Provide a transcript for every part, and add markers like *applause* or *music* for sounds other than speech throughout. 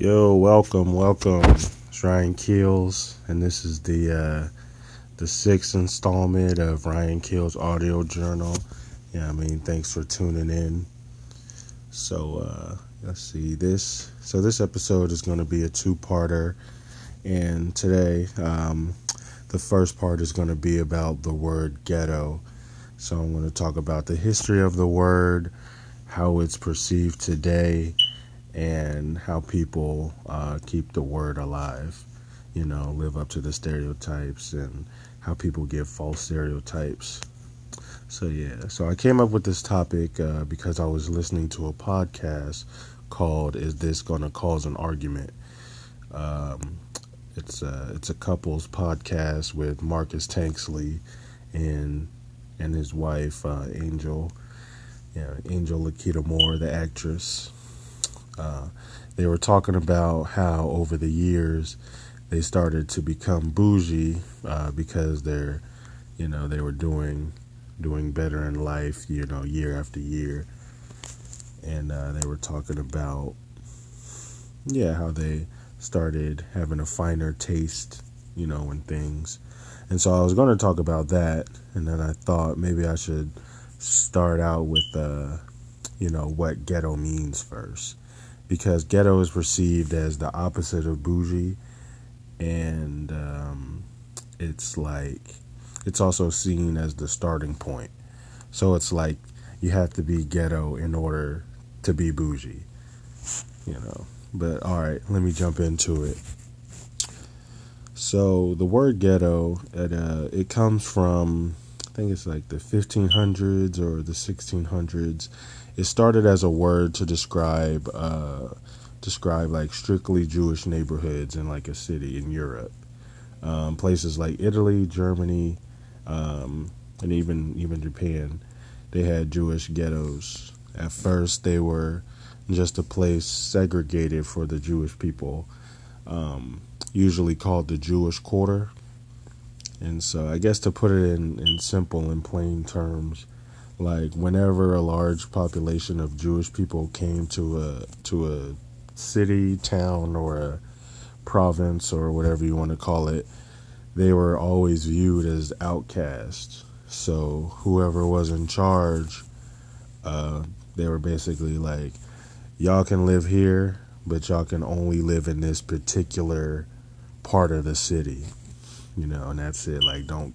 Yo, welcome, welcome. It's Ryan Keels, and this is the uh, the sixth installment of Ryan Keels Audio Journal. Yeah, I mean, thanks for tuning in. So, uh, let's see this. So this episode is going to be a two-parter, and today, um, the first part is going to be about the word ghetto. So I'm going to talk about the history of the word, how it's perceived today and how people uh, keep the word alive, you know, live up to the stereotypes and how people give false stereotypes. So, yeah, so I came up with this topic uh, because I was listening to a podcast called Is This Gonna Cause an Argument? Um, it's, a, it's a couples podcast with Marcus Tanksley and, and his wife, uh, Angel. Yeah, Angel Laketa Moore, the actress. Uh, they were talking about how over the years they started to become bougie uh, because they're, you know, they were doing doing better in life, you know, year after year, and uh, they were talking about, yeah, how they started having a finer taste, you know, in things. And so I was going to talk about that, and then I thought maybe I should start out with, uh, you know, what ghetto means first because ghetto is perceived as the opposite of bougie, and um, it's like it's also seen as the starting point. So it's like you have to be ghetto in order to be bougie, you know. But all right, let me jump into it. So the word ghetto, it, uh, it comes from I think it's like the 1500s or the 1600s it started as a word to describe uh, describe like strictly Jewish neighborhoods in like a city in Europe, um, places like Italy, Germany, um, and even even Japan. They had Jewish ghettos. At first, they were just a place segregated for the Jewish people, um, usually called the Jewish Quarter. And so, I guess to put it in, in simple and plain terms, like whenever a large population of Jewish people came to a to a city, town, or a province or whatever you want to call it, they were always viewed as outcasts. So whoever was in charge, uh, they were basically like, y'all can live here, but y'all can only live in this particular part of the city, you know, and that's it. Like, don't,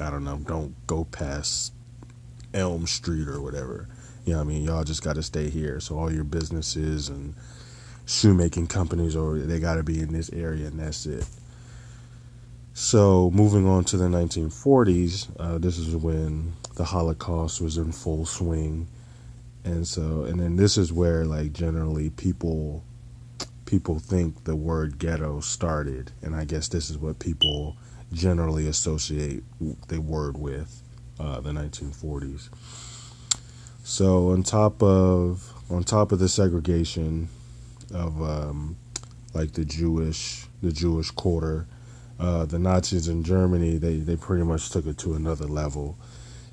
I don't know, don't go past Elm Street or whatever. You know what I mean? Y'all just got to stay here. So all your businesses and shoemaking companies or they got to be in this area and that's it. So moving on to the 1940s, uh, this is when the Holocaust was in full swing, and so and then this is where like generally people people think the word ghetto started, and I guess this is what people generally associate the word with uh, the 1940s. So on top of on top of the segregation of um, like the Jewish the Jewish quarter, uh, the Nazis in Germany they they pretty much took it to another level.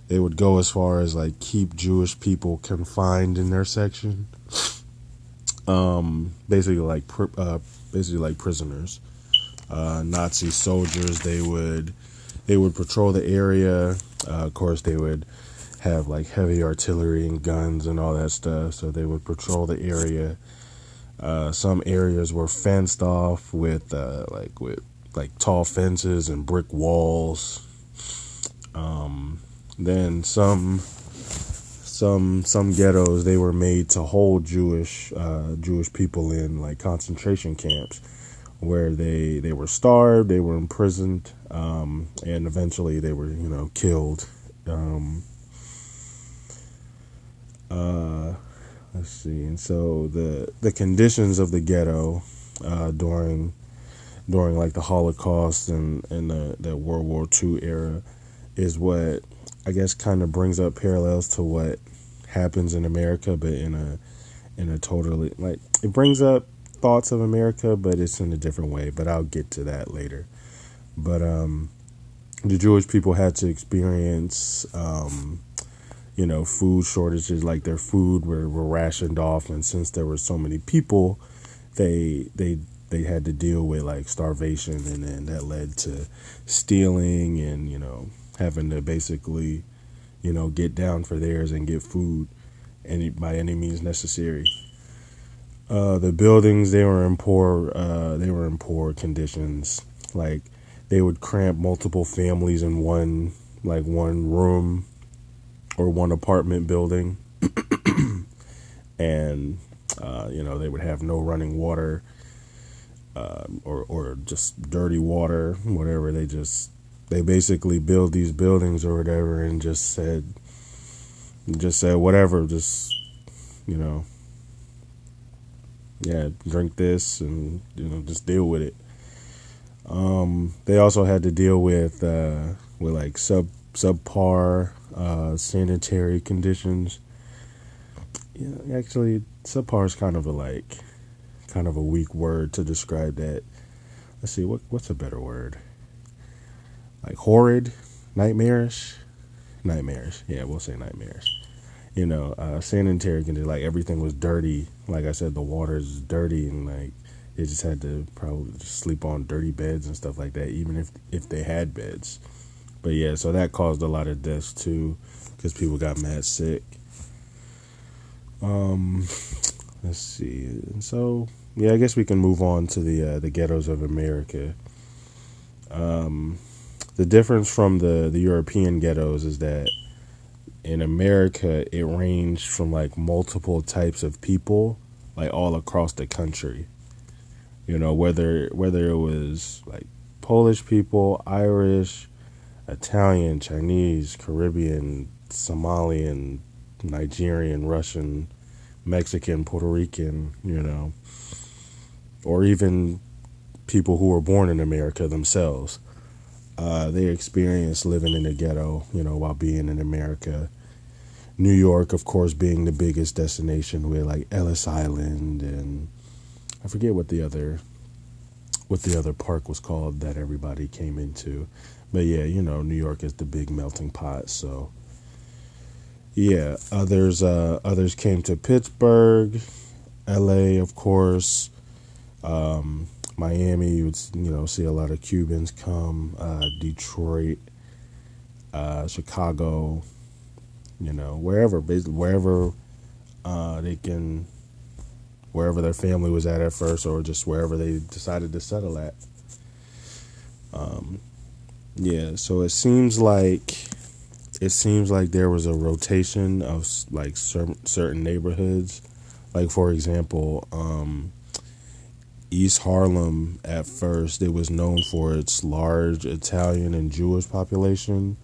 They would go as far as like keep Jewish people confined in their section, um, basically like uh, basically like prisoners. Uh, Nazi soldiers they would they would patrol the area. Uh, of course, they would have like heavy artillery and guns and all that stuff. So they would patrol the area. Uh, some areas were fenced off with uh, like with like tall fences and brick walls. Um, then some some some ghettos they were made to hold Jewish uh, Jewish people in like concentration camps where they they were starved, they were imprisoned, um, and eventually they were you know killed. Um, uh, let's see, and so the the conditions of the ghetto uh, during during like the Holocaust and and the, the World War II era is what I guess kind of brings up parallels to what happens in America, but in a in a totally like it brings up thoughts of America, but it's in a different way. But I'll get to that later. But um, the Jewish people had to experience, um, you know, food shortages. Like their food were, were rationed off, and since there were so many people, they they they had to deal with like starvation and then that led to stealing and you know having to basically you know get down for theirs and get food any by any means necessary uh, the buildings they were in poor uh, they were in poor conditions like they would cramp multiple families in one like one room or one apartment building *clears throat* and uh, you know they would have no running water uh, or or just dirty water, whatever. They just they basically build these buildings or whatever, and just said just said whatever, just you know, yeah, drink this and you know just deal with it. Um, they also had to deal with uh, with like sub subpar uh, sanitary conditions. Yeah, actually, subpar is kind of a like kind of a weak word to describe that. Let's see what what's a better word? Like horrid, nightmarish, nightmarish. Yeah, we'll say nightmarish. You know, uh, sanitary conditions like everything was dirty. Like I said, the water's dirty and like they just had to probably sleep on dirty beds and stuff like that, even if if they had beds. But yeah, so that caused a lot of deaths too, because people got mad sick. Um, let's see. So yeah, I guess we can move on to the uh, the ghettos of America. Um, the difference from the the European ghettos is that in America it ranged from like multiple types of people, like all across the country. You know, whether whether it was like Polish people, Irish, Italian, Chinese, Caribbean, Somalian, Nigerian, Russian, Mexican, Puerto Rican, you know or even people who were born in America themselves. Uh, they experienced living in the ghetto, you know, while being in America. New York, of course, being the biggest destination with like Ellis Island and I forget what the other what the other park was called that everybody came into. But yeah, you know, New York is the big melting pot, so yeah, others uh, others came to Pittsburgh, LA, of course, um, Miami, you would you know see a lot of Cubans come. Uh, Detroit, uh, Chicago, you know wherever basically wherever uh, they can, wherever their family was at at first, or just wherever they decided to settle at. Um, yeah, so it seems like it seems like there was a rotation of like certain certain neighborhoods. Like for example, um, East Harlem at first it was known for its large Italian and Jewish population,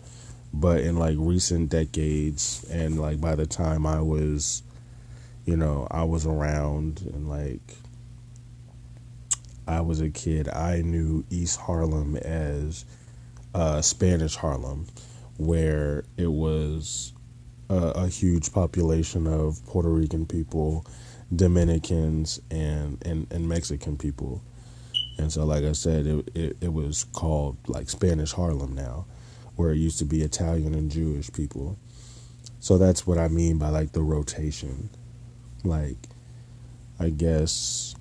but in like recent decades and like by the time I was you know, I was around and like I was a kid, I knew East Harlem as uh, Spanish Harlem, where it was a, a huge population of Puerto Rican people Dominicans and, and, and Mexican people. And so, like I said, it, it, it was called like Spanish Harlem now, where it used to be Italian and Jewish people. So that's what I mean by like the rotation. Like, I guess,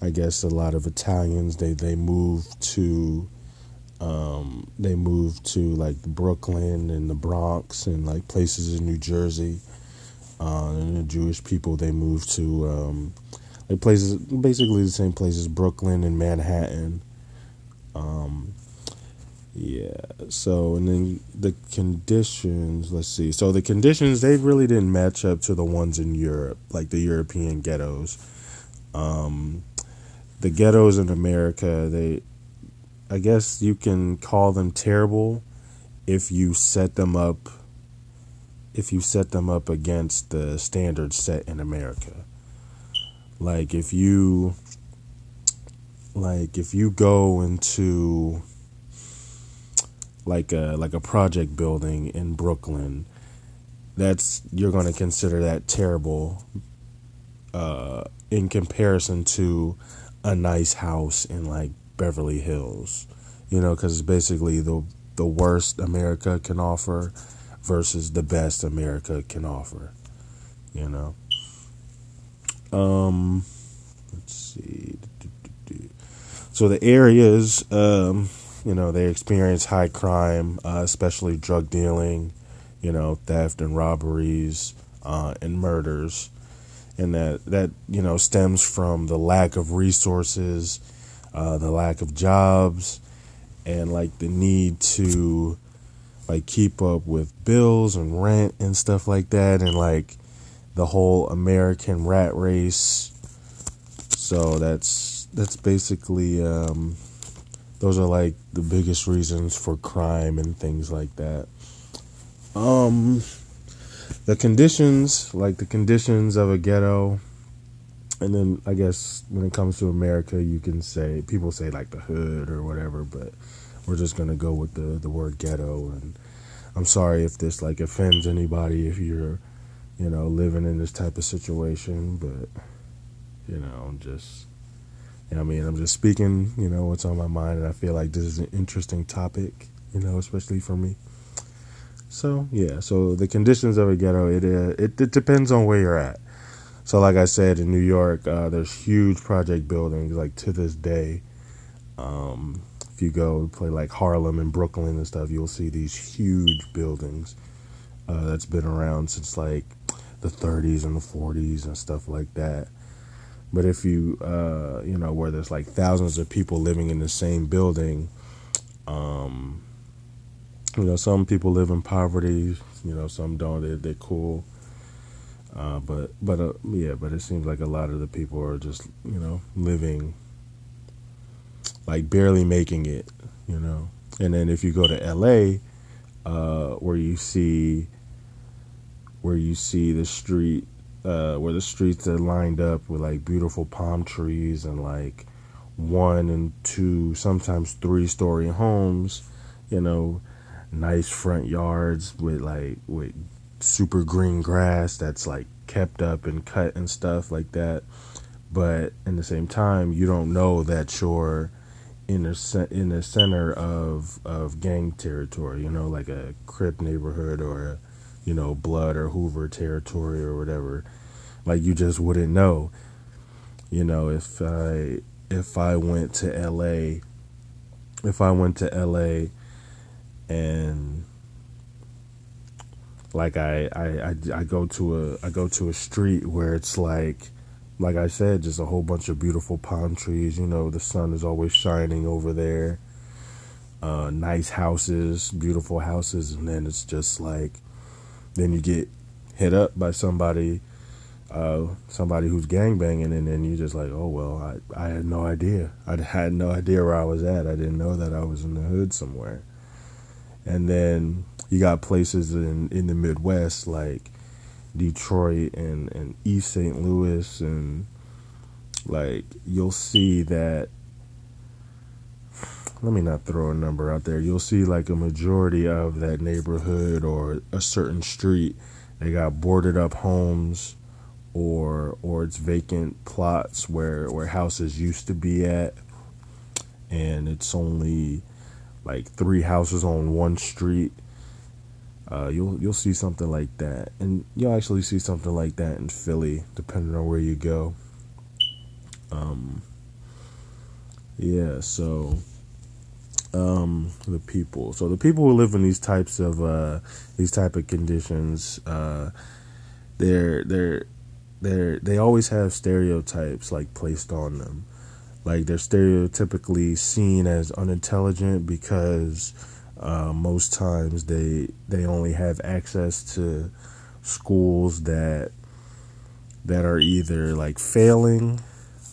I guess a lot of Italians they they moved to, um, they moved to like Brooklyn and the Bronx and like places in New Jersey uh, and the Jewish people they moved to um, like places, basically the same places, Brooklyn and Manhattan. Um, yeah. So and then the conditions. Let's see. So the conditions they really didn't match up to the ones in Europe, like the European ghettos. Um, the ghettos in America, they, I guess you can call them terrible if you set them up if you set them up against the standards set in America. Like if you like if you go into like a like a project building in Brooklyn, that's you're going to consider that terrible uh, in comparison to a nice house in like Beverly Hills. You know, it's basically the the worst America can offer versus the best America can offer. You know. Um let's see. So the areas, um, you know, they experience high crime, uh, especially drug dealing, you know, theft and robberies uh, and murders, and that that you know stems from the lack of resources, uh, the lack of jobs, and like the need to like keep up with bills and rent and stuff like that, and like the whole American rat race. So that's that's basically um, those are like the biggest reasons for crime and things like that. Um, the conditions, like the conditions of a ghetto, and then I guess when it comes to America, you can say people say like the hood or whatever, but we're just gonna go with the the word ghetto. And I'm sorry if this like offends anybody if you're, you know, living in this type of situation, but you know, just you know I mean, I'm just speaking, you know, what's on my mind, and I feel like this is an interesting topic, you know, especially for me. So yeah, so the conditions of a ghetto, it uh, it, it depends on where you're at. So like I said, in New York, uh, there's huge project buildings, like to this day. Um, if you go play like Harlem and Brooklyn and stuff, you'll see these huge buildings uh, that's been around since like the 30s and the 40s and stuff like that. But if you, uh, you know, where there's like thousands of people living in the same building, um, you know, some people live in poverty. You know, some don't. They're, they're cool. Uh, but but uh, yeah, but it seems like a lot of the people are just you know living like barely making it. You know, and then if you go to L.A., uh, where you see where you see the street uh, where the streets are lined up with like beautiful palm trees and like one and two, sometimes three story homes, you know, nice front yards with like with super green grass that's like kept up and cut and stuff like that. But in the same time, you don't know that you're in the in the center of of gang territory. You know, like a Crip neighborhood or a, you know Blood or Hoover territory or whatever. Like you just wouldn't know. You know, if I if I went to L.A. If I went to L.A and like I, I, I, I go to a I go to a street where it's like like I said, just a whole bunch of beautiful palm trees. You know, the sun is always shining over there. Uh, nice houses, beautiful houses, and then it's just like, then you get hit up by somebody, uh, somebody who's gang banging, and then you're just like, oh well, I I had no idea. I had no idea where I was at. I didn't know that I was in the hood somewhere and then you got places in in the Midwest like Detroit and and East St. Louis and like you'll see that let me not throw a number out there. You'll see like a majority of that neighborhood or a certain street they got boarded up homes or or it's vacant plots where where houses used to be at and it's only like three houses on one street. Uh, you'll you'll see something like that, and you'll actually see something like that in Philly, depending on where you go. Um, yeah, so um, the people, so the people who live in these types of uh, these type of conditions, uh, they're they're they're they always have stereotypes like placed on them. Like they're stereotypically seen as unintelligent because uh, most times they they only have access to schools that that are either like failing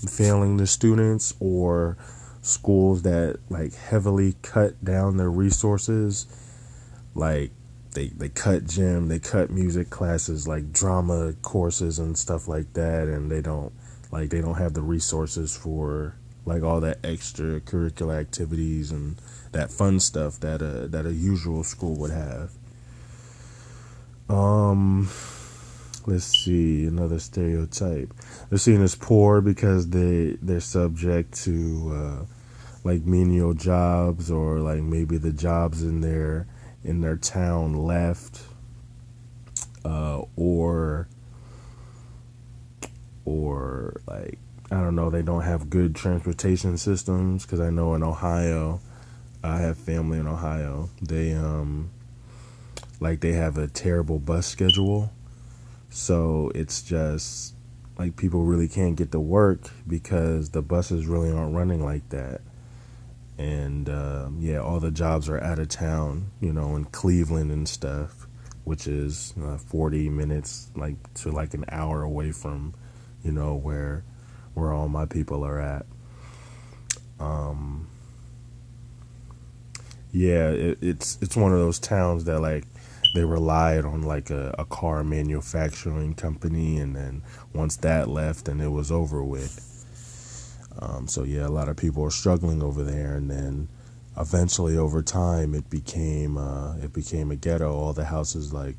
failing the students or schools that like heavily cut down their resources like they they cut gym they cut music classes like drama courses and stuff like that and they don't like they don't have the resources for like all that extracurricular activities and that fun stuff that a that a usual school would have. Um, let's see another stereotype. They're seen as poor because they they're subject to uh, like menial jobs or like maybe the jobs in their in their town left, uh, or or like I don't know, they don't have good transportation systems because I know in Ohio, I have family in Ohio. They um like they have a terrible bus schedule. So it's just like people really can't get to work because the buses really aren't running like that. And uh, yeah, all the jobs are out of town, you know, in Cleveland and stuff, which is uh, 40 minutes like to like an hour away from, you know, where where all my people are at. Um, yeah, it, it's it's one of those towns that like they relied on like a, a car manufacturing company, and then once that left, and it was over with. Um, so yeah, a lot of people are struggling over there, and then eventually, over time, it became uh, it became a ghetto. All the houses like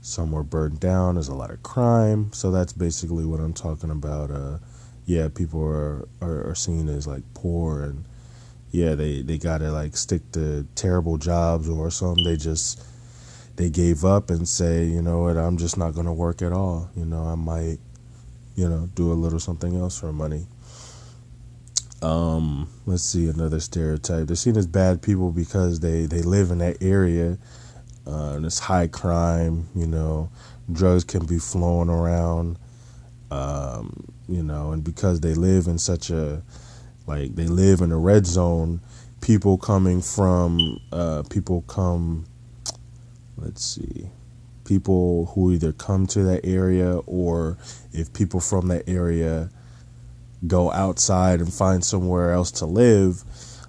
some were burned down. There's a lot of crime. So that's basically what I'm talking about. Uh, yeah, people are, are, are seen as like poor and yeah, they they gotta like stick to terrible jobs or something. They just they gave up and say, you know what, I'm just not gonna work at all. You know, I might, you know, do a little something else for money. Um, let's see another stereotype. They're seen as bad people because they they live in that area. Uh, high crime. You know, drugs can be flowing around. Um, you know, and because they live in such a like they live in a red zone, people coming from uh, people come. Let's see, people who either come to that area or if people from that area go outside and find somewhere else to live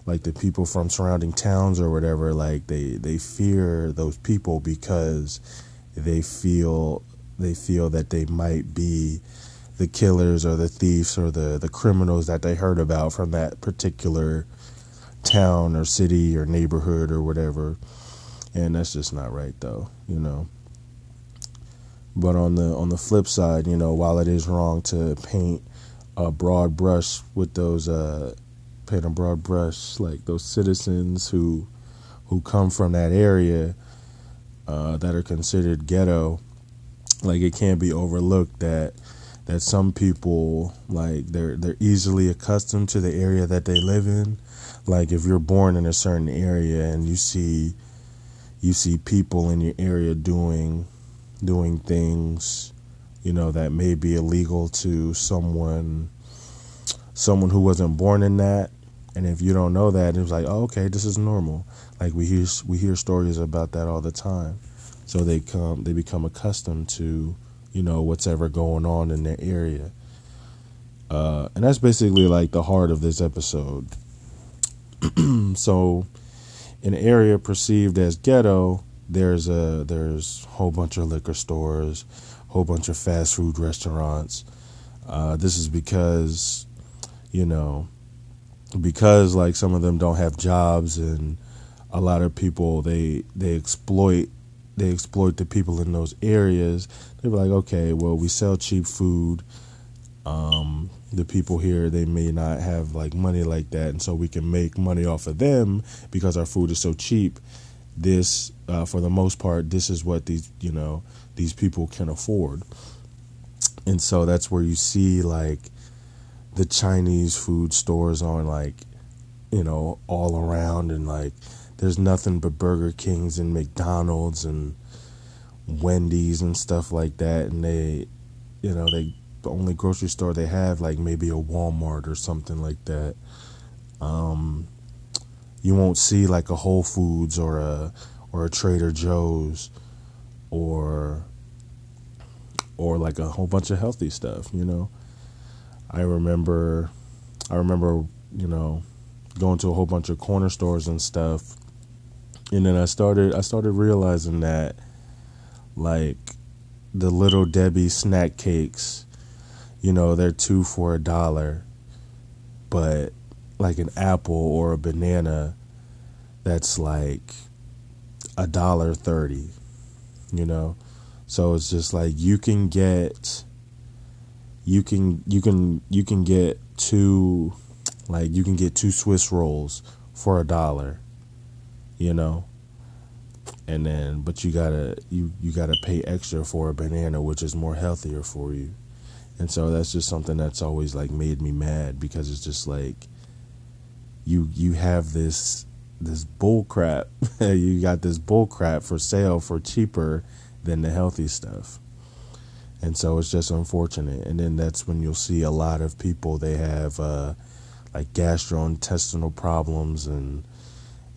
like the people from surrounding towns or whatever like they they fear those people because they feel they feel that they might be the killers or the thieves or the, the criminals that they heard about from that particular town or city or neighborhood or whatever. And that's just not right though, you know. But on the on the flip side, you know, while it is wrong to paint a broad brush with those uh paint a broad brush like those citizens who who come from that area uh, that are considered ghetto, like it can't be overlooked that that some people like they're they're easily accustomed to the area that they live in. Like if you're born in a certain area and you see you see people in your area doing doing things, you know, that may be illegal to someone someone who wasn't born in that. And if you don't know that, it's like, oh, okay, this is normal. Like we hear we hear stories about that all the time. So they come they become accustomed to you know, what's ever going on in their area. Uh, and that's basically like the heart of this episode. *clears throat* so, in an area perceived as ghetto, there's a there's a whole bunch of liquor stores, whole bunch of fast food restaurants. Uh, this is because, you know, because like some of them don't have jobs and a lot of people they they exploit they exploit the people in those areas. They're like, okay, well, we sell cheap food. Um, the people here they may not have like money like that, and so we can make money off of them because our food is so cheap. This, uh, for the most part, this is what these you know these people can afford, and so that's where you see like the Chinese food stores on like you know all around and like there's nothing but Burger Kings and McDonald's and Wendy's and stuff like that. And they, you know, they the only grocery store they have like maybe a Walmart or something like that. Um, you won't see like a Whole Foods or a or a Trader Joe's or or like a whole bunch of healthy stuff, you know. I remember I remember, you know, going to a whole bunch of corner stores and stuff and then I started I started realizing that like the little Debbie snack cakes, you know, they're two for a dollar, but like an apple or a banana that's like a dollar thirty, you know. So it's just like you can get you can you can you can get two like you can get two Swiss rolls for a dollar you know and then but you gotta you you gotta pay extra for a banana which is more healthier for you and so that's just something that's always like made me mad because it's just like you you have this this bull crap. *laughs* You got this bull crap for sale for cheaper than the healthy stuff. And so it's just unfortunate. And then that's when you'll see a lot of people they have uh, like gastrointestinal problems and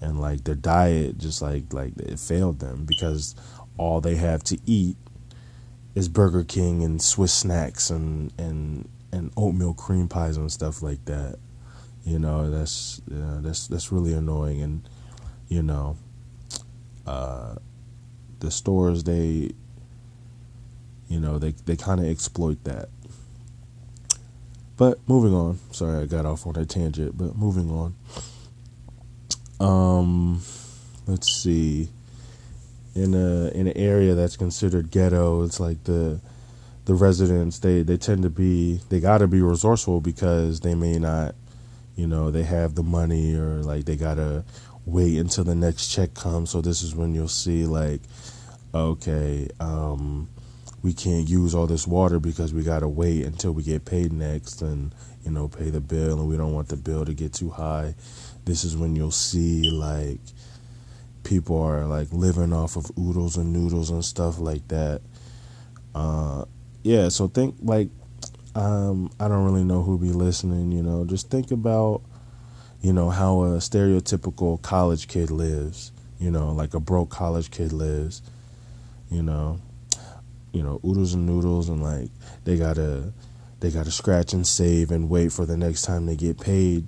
and like their diet just like like it failed them because all they have to eat is Burger King and Swiss snacks and and and oatmeal cream pies and stuff like that. You know, that's that's that's really annoying and you know uh, the stores they you know, they they kind of exploit that. But moving on. Sorry, I got off on a tangent, but moving on. Um let's see in a in an area that's considered ghetto, it's like the the residents they they tend to be they got to be resourceful because they may not, you know, they have the money or like they got to wait until the next check comes. So this is when you'll see like okay, um we can't use all this water because we got to wait until we get paid next and you know pay the bill and we don't want the bill to get too high this is when you'll see like people are like living off of oodles and noodles and stuff like that. Uh, yeah, so think like um, I don't really know who be listening. You know, just think about you know how a stereotypical college kid lives. You know, like a broke college kid lives. You know, you know oodles and noodles and like they gotta they gotta scratch and save and wait for the next time they get paid.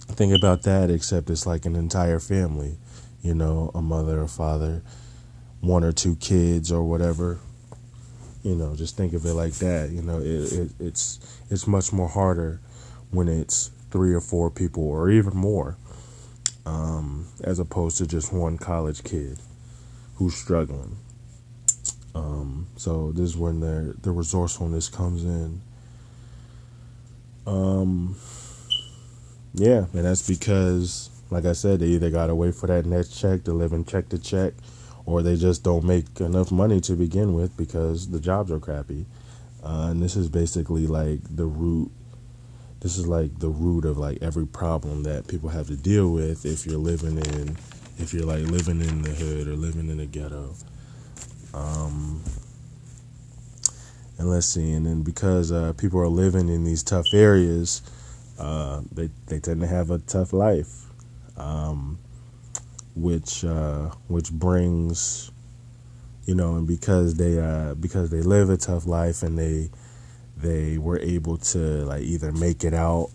Think about that, except it's like an entire family you know, a mother a father, one or two kids or whatever. You know, just think of it like that. You know, it, it, it's it's much more harder when it's three or four people or even more, um, as opposed to just one college kid who's struggling. Um, so this is when the the resourcefulness comes in. Um, yeah, and that's because like I said, they either gotta wait for that next check to live and check to check, or they just don't make enough money to begin with because the jobs are crappy. Uh, and this is basically like the root. This is like the root of like every problem that people have to deal with if you're living in, if you're like living in the hood or living in the ghetto. Um, and let's see, and then because uh, people are living in these tough areas, uh, they they tend to have a tough life um, which uh, which brings you know, and because they uh, because they live a tough life and they they were able to like either make it out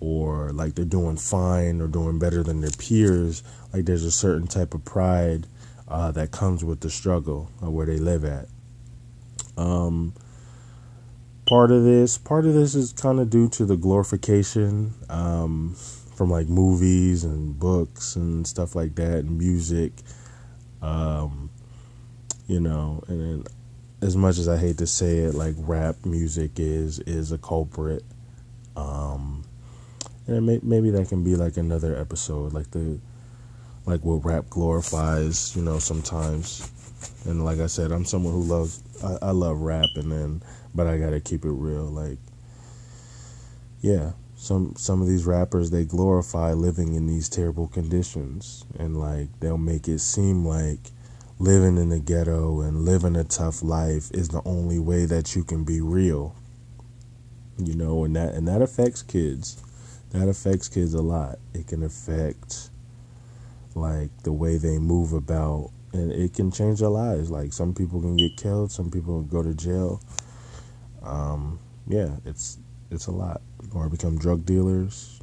or like they're doing fine or doing better than their peers. Like there's a certain type of pride uh, that comes with the struggle of where they live at. Um, part of this, part of this is kind of due to the glorification. Um, from like movies and books and stuff like that and music. Um, you know, and as much as I hate to say it, like rap music is is a culprit. Um, and may, maybe that can be like another episode, like the like what rap glorifies, you know, sometimes. And like I said, I'm someone who loves I, I love rap, and then but I gotta keep it real, like yeah, some some of these rappers they glorify living in these terrible conditions. And like they'll make it seem like living in the ghetto and living a tough life is the only way that you can be real. You know and that and that affects kids. That affects kids a lot. It can affect like the way they move about. And it can change their lives. Like some people can get killed. Some people go to jail. Um yeah it's it's a lot or become drug dealers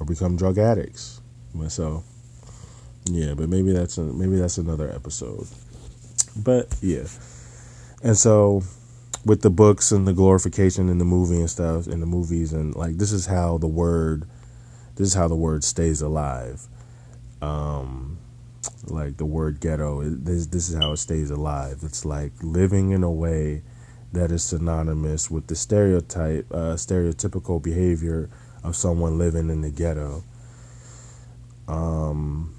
or become drug addicts. So, yeah, but maybe that's a, maybe that's another episode. But yeah, and so with the books and the glorification in the movie and stuff in the movies and like this is how the word this is how the word stays alive. Um, like the word ghetto, this this is how it stays alive. It's like living in a way that is synonymous with the stereotype, uh, stereotypical behavior of someone living in the ghetto. Um,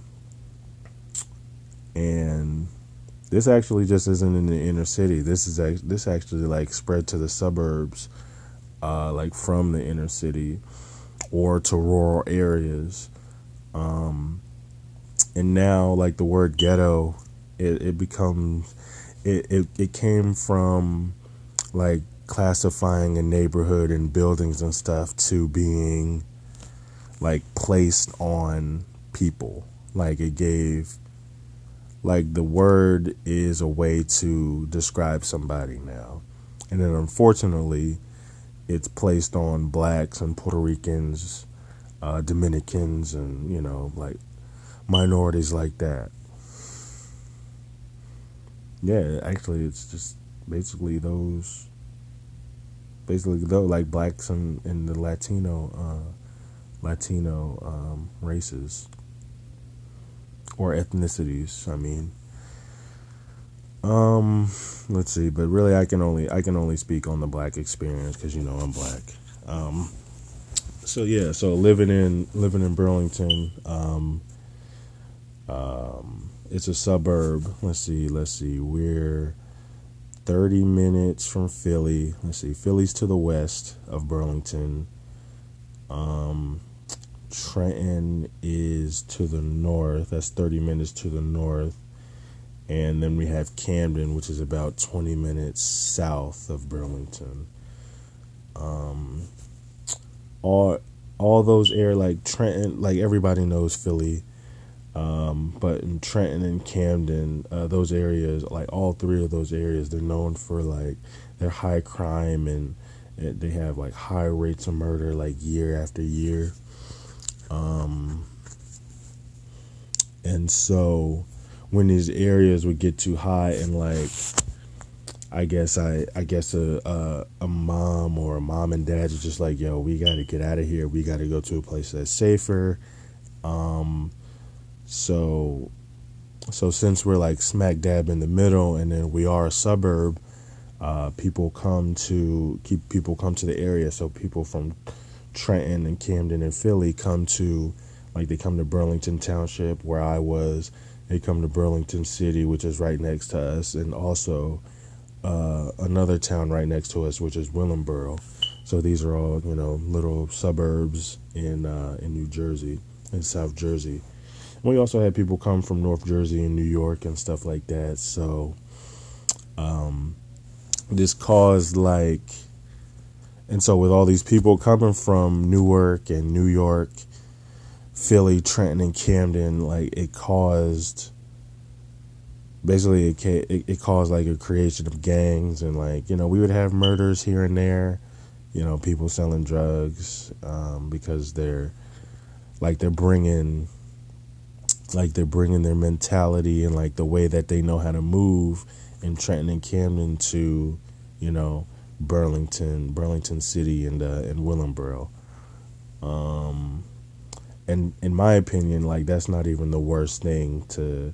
and this actually just isn't in the inner city. This is this actually like spread to the suburbs, uh, like from the inner city, or to rural areas. Um, and now, like the word ghetto, it, it becomes it, it it came from like classifying a neighborhood and buildings and stuff to being like placed on people. Like it gave like the word is a way to describe somebody now. And then unfortunately, it's placed on blacks and Puerto Ricans, uh, Dominicans, and, you know, like minorities like that. Yeah, actually, it's just basically those, basically, though, like blacks and, and the Latino, uh, Latino um, races or ethnicities. I mean, um, let's see, but really, I can only I can only speak on the black experience because you know I'm black. Um, so yeah, so living in living in Burlington, um, um, it's a suburb. Let's see, let's see, we're 30 minutes from Philly. Let's see, Philly's to the west of Burlington. Um, Trenton is to the north. That's 30 minutes to the north. And then we have Camden, which is about 20 minutes south of Burlington. Um, all all those air like Trenton, like everybody knows Philly. Um, but in Trenton and Camden, uh, those areas, like all three of those areas, they're known for like their high crime and, and they have like high rates of murder, like year after year. Um, and so when these areas would get too high and like I guess I I guess a, a, a mom or a mom and dad is just like yo we got to get out of here we got to go to a place that's safer um so so since we're like smack dab in the middle and then we are a suburb uh, people come to keep people come to the area so people from Trenton and Camden and Philly come to, like they come to Burlington Township where I was. They come to Burlington City, which is right next to us, and also uh, another town right next to us, which is Willingboro. So these are all you know little suburbs in uh, in New Jersey, in South Jersey. We also had people come from North Jersey and New York and stuff like that. So um, this caused like and so, with all these people coming from Newark and New York, Philly, Trenton, and Camden, like it caused basically it, it, it caused like a creation of gangs and like you know we would have murders here and there you know people selling drugs um, because they're like they're bringing like they're bringing their mentality and like the way that they know how to move in Trenton and Camden to you know Burlington, Burlington City, and uh, and Willingboro. Um, and in my opinion, like that's not even the worst thing to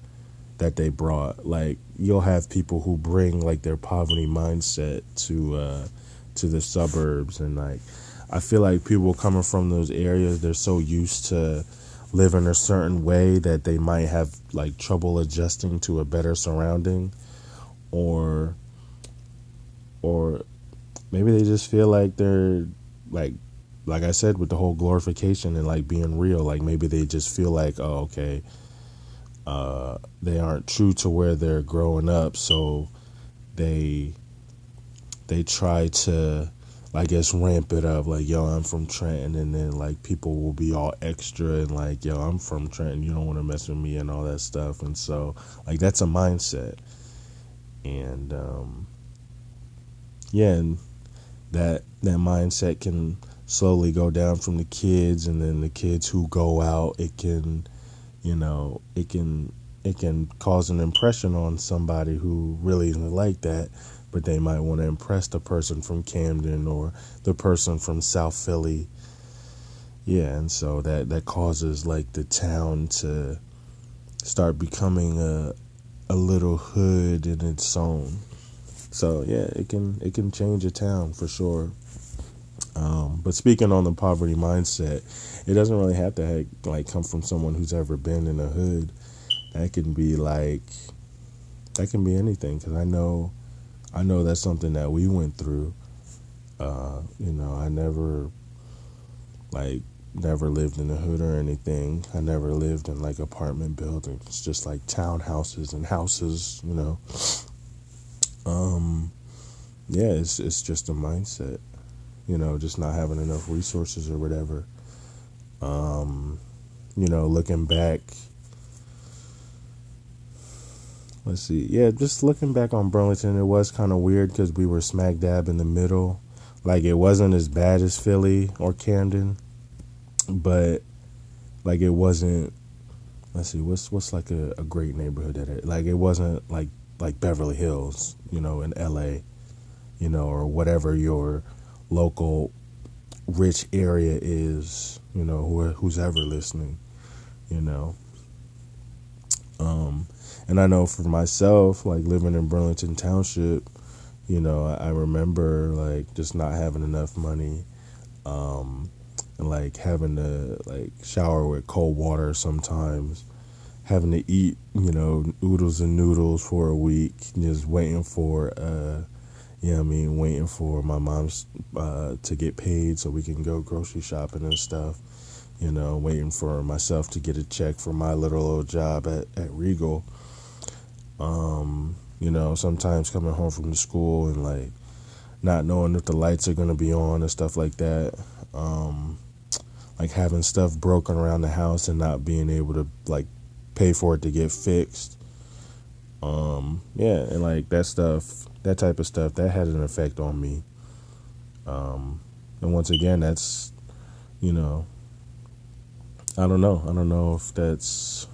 that they brought. Like you'll have people who bring like their poverty mindset to uh, to the suburbs, and like I feel like people coming from those areas, they're so used to living a certain way that they might have like trouble adjusting to a better surrounding, or or maybe they just feel like they're like like I said with the whole glorification and like being real, like maybe they just feel like, oh, okay, uh, they aren't true to where they're growing up, so they they try to I guess ramp it up like yo I'm from Trenton and then like people will be all extra and like yo I'm from Trenton you don't want to mess with me and all that stuff and so like that's a mindset. And um yeah and that that mindset can slowly go down from the kids and then the kids who go out it can you know it can it can cause an impression on somebody who really isn't like that but they might want to impress the person from Camden or the person from South Philly yeah and so that that causes like the town to start becoming a a little hood in its own so yeah, it can it can change a town for sure. Um, but speaking on the poverty mindset, it doesn't really have to have, like come from someone who's ever been in a hood. That can be like that can be anything because I know, I know that's something that we went through. Uh, you know, I never, like, never lived in the hood or anything. I never lived in like apartment buildings, just like townhouses and houses. You know, um, yeah, it's it's just a mindset. You know, just not having enough resources or whatever. Um, you know, looking back let's see. Yeah, just looking back on Burlington, it was kind of weird because we were smack dab in the middle. Like it wasn't as bad as Philly or Camden, but like it wasn't. Let's see, what's what's like a, a great neighborhood that it like it wasn't like like Beverly Hills, you know, in L.A., you know, or whatever your local rich area is, you know, who, who's ever listening, you know. Um, and I know for myself, like living in Burlington Township, you know, I, I remember like just not having enough money, um, and like having to like shower with cold water sometimes, having to eat, you know, oodles and noodles for a week, just waiting for, uh, you know I mean, waiting for my mom's uh, to get paid so we can go grocery shopping and stuff. You know, waiting for myself to get a check for my little old job at, at Regal um, you know, sometimes coming home from the school and like not knowing if the lights are gonna be on and stuff like that. Um, like having stuff broken around the house and not being able to like pay for it to get fixed. Um, yeah, and like that stuff, that type of stuff, that had an effect on me. Um, and once again, that's, you know, I don't know. I don't know if that's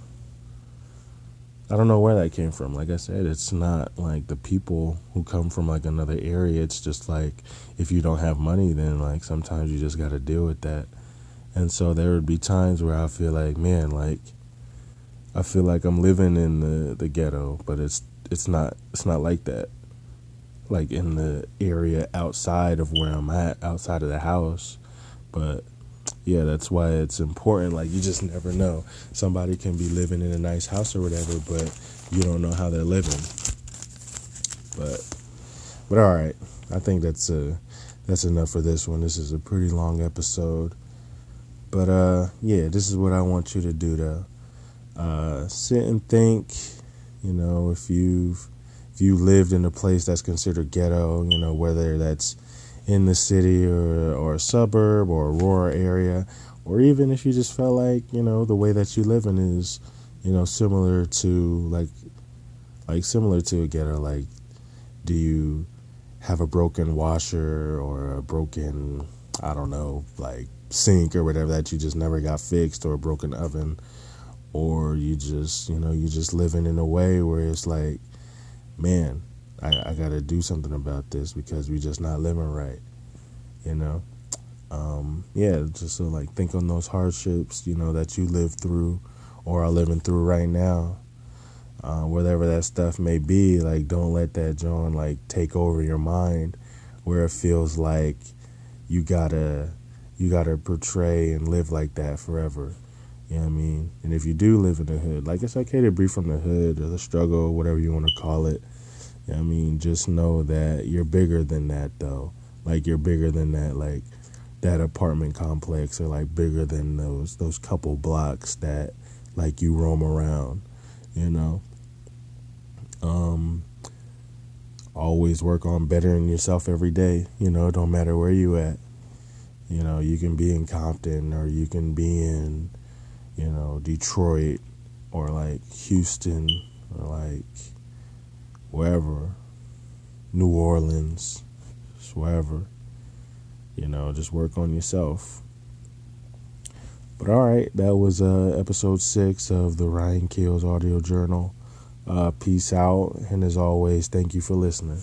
I don't know where that came from. Like I said, it's not like the people who come from like another area. It's just like if you don't have money, then like sometimes you just got to deal with that. And so there would be times where I feel like, man, like I feel like I'm living in the the ghetto, but it's it's not it's not like that. Like in the area outside of where I'm at, outside of the house, but yeah, that's why it's important. Like you just never know. Somebody can be living in a nice house or whatever, but you don't know how they're living. But but all right, I think that's uh that's enough for this one. This is a pretty long episode. But uh yeah, this is what I want you to do to uh sit and think, you know, if you've if you lived in a place that's considered ghetto, you know, whether that's in the city or or a suburb or a rural area, or even if you just felt like you know the way that you live in is you know similar to like like similar to a ghetto. Like, do you have a broken washer or a broken I don't know like sink or whatever that you just never got fixed or a broken oven or you just you know you just living in a way where it's like man I, I got to do something about this because we're just not living right, you know. Um, yeah, just so like think on those hardships, you know, that you live through or are living through right now. Uh, whatever that stuff may be, like don't let that John like take over your mind, where it feels like you gotta you gotta portray and live like that forever. You know what I mean? And if you do live in the hood, like it's okay to be from the hood or the struggle, whatever you want to call it. I mean, just know that you're bigger than that, though. Like you're bigger than that, like that apartment complex, or like bigger than those those couple blocks that like you roam around. You know. Um. Always work on bettering yourself every day. You know, don't matter where you at. You know, you can be in Compton or you can be in, you know, Detroit or like Houston or like wherever, New Orleans, wherever. You know, just work on yourself. But all right, that was uh, episode six of the Ryan Keels Audio Journal. Uh, peace out, and as always, thank you for listening.